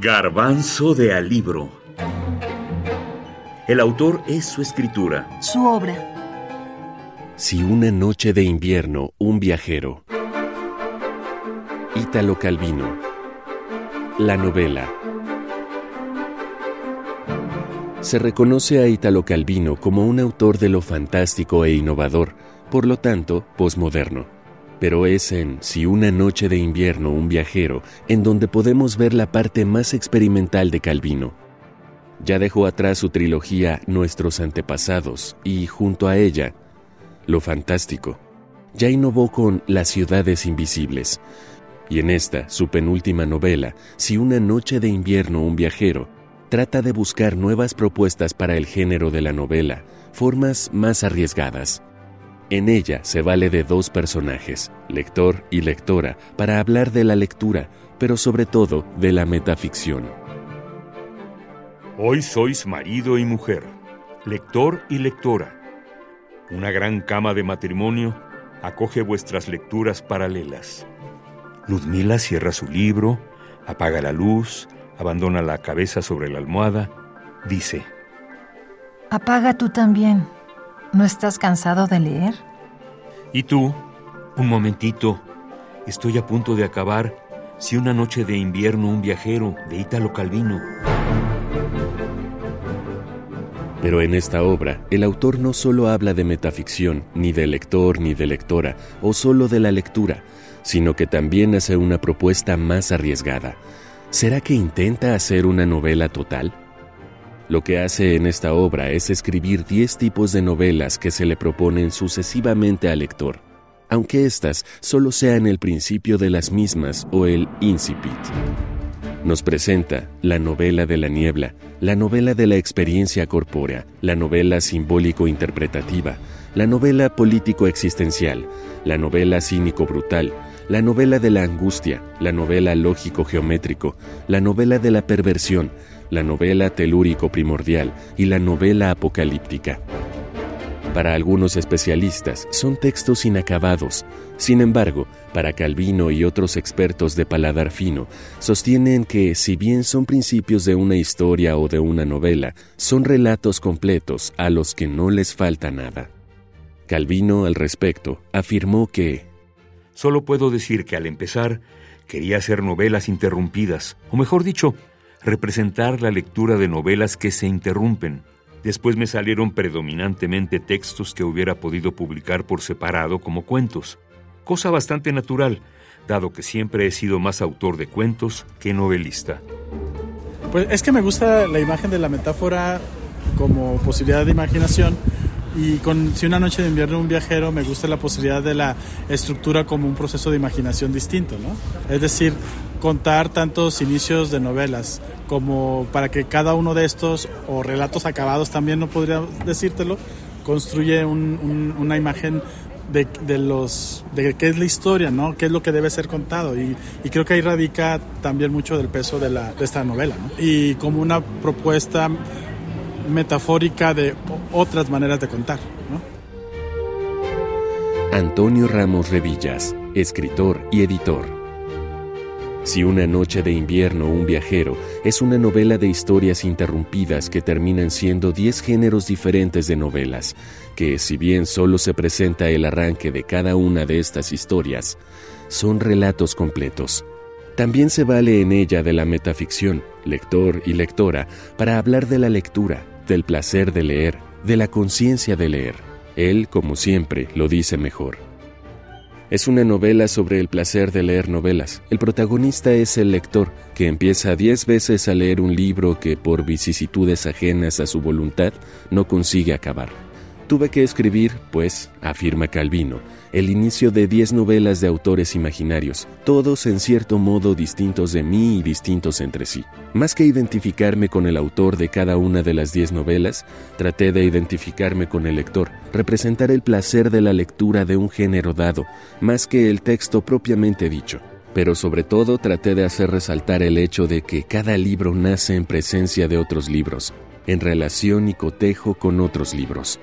Garbanzo de Alibro. El autor es su escritura. Su obra. Si una noche de invierno un viajero. Ítalo Calvino. La novela. Se reconoce a Ítalo Calvino como un autor de lo fantástico e innovador, por lo tanto, posmoderno pero es en Si una noche de invierno un viajero en donde podemos ver la parte más experimental de Calvino. Ya dejó atrás su trilogía Nuestros antepasados y, junto a ella, Lo fantástico. Ya innovó con Las ciudades invisibles. Y en esta, su penúltima novela, Si una noche de invierno un viajero, trata de buscar nuevas propuestas para el género de la novela, formas más arriesgadas. En ella se vale de dos personajes, lector y lectora, para hablar de la lectura, pero sobre todo de la metaficción. Hoy sois marido y mujer, lector y lectora. Una gran cama de matrimonio acoge vuestras lecturas paralelas. Ludmila cierra su libro, apaga la luz, abandona la cabeza sobre la almohada, dice, Apaga tú también. ¿No estás cansado de leer? ¿Y tú? Un momentito. Estoy a punto de acabar Si una noche de invierno un viajero de Ítalo Calvino. Pero en esta obra, el autor no solo habla de metaficción, ni de lector ni de lectora, o solo de la lectura, sino que también hace una propuesta más arriesgada. ¿Será que intenta hacer una novela total? Lo que hace en esta obra es escribir 10 tipos de novelas que se le proponen sucesivamente al lector, aunque éstas solo sean el principio de las mismas o el incipit. Nos presenta la novela de la niebla, la novela de la experiencia corpórea, la novela simbólico-interpretativa, la novela político-existencial, la novela cínico-brutal, la novela de la angustia, la novela lógico-geométrico, la novela de la perversión, la novela telúrico primordial y la novela apocalíptica. Para algunos especialistas son textos inacabados. Sin embargo, para Calvino y otros expertos de paladar fino, sostienen que, si bien son principios de una historia o de una novela, son relatos completos a los que no les falta nada. Calvino, al respecto, afirmó que Solo puedo decir que al empezar quería hacer novelas interrumpidas, o mejor dicho, representar la lectura de novelas que se interrumpen. Después me salieron predominantemente textos que hubiera podido publicar por separado como cuentos, cosa bastante natural, dado que siempre he sido más autor de cuentos que novelista. Pues es que me gusta la imagen de la metáfora como posibilidad de imaginación y con Si una noche de invierno un viajero me gusta la posibilidad de la estructura como un proceso de imaginación distinto, ¿no? Es decir, contar tantos inicios de novelas como para que cada uno de estos, o relatos acabados también, no podría decírtelo, construye una imagen de, de, los de qué es la historia, ¿no? qué es lo que debe ser contado y, y creo que ahí radica también mucho del peso de, la, de esta novela ¿no? y como una propuesta metafórica de otras maneras de contar. ¿no? Antonio Ramos Revillas, escritor y editor. Si una noche de invierno un viajero es una novela de historias interrumpidas que terminan siendo 10 géneros diferentes de novelas, que si bien solo se presenta el arranque de cada una de estas historias, son relatos completos. También se vale en ella de la metaficción, lector y lectora, para hablar de la lectura, del placer de leer, de la conciencia de leer. Él, como siempre, lo dice mejor. Es una novela sobre el placer de leer novelas. El protagonista es el lector, que empieza diez veces a leer un libro que por vicisitudes ajenas a su voluntad no consigue acabar. Tuve que escribir, pues, afirma Calvino, el inicio de diez novelas de autores imaginarios, todos en cierto modo distintos de mí y distintos entre sí. Más que identificarme con el autor de cada una de las diez novelas, traté de identificarme con el lector, representar el placer de la lectura de un género dado, más que el texto propiamente dicho pero sobre todo traté de hacer resaltar el hecho de que cada libro nace en presencia de otros libros, en relación y cotejo con otros libros.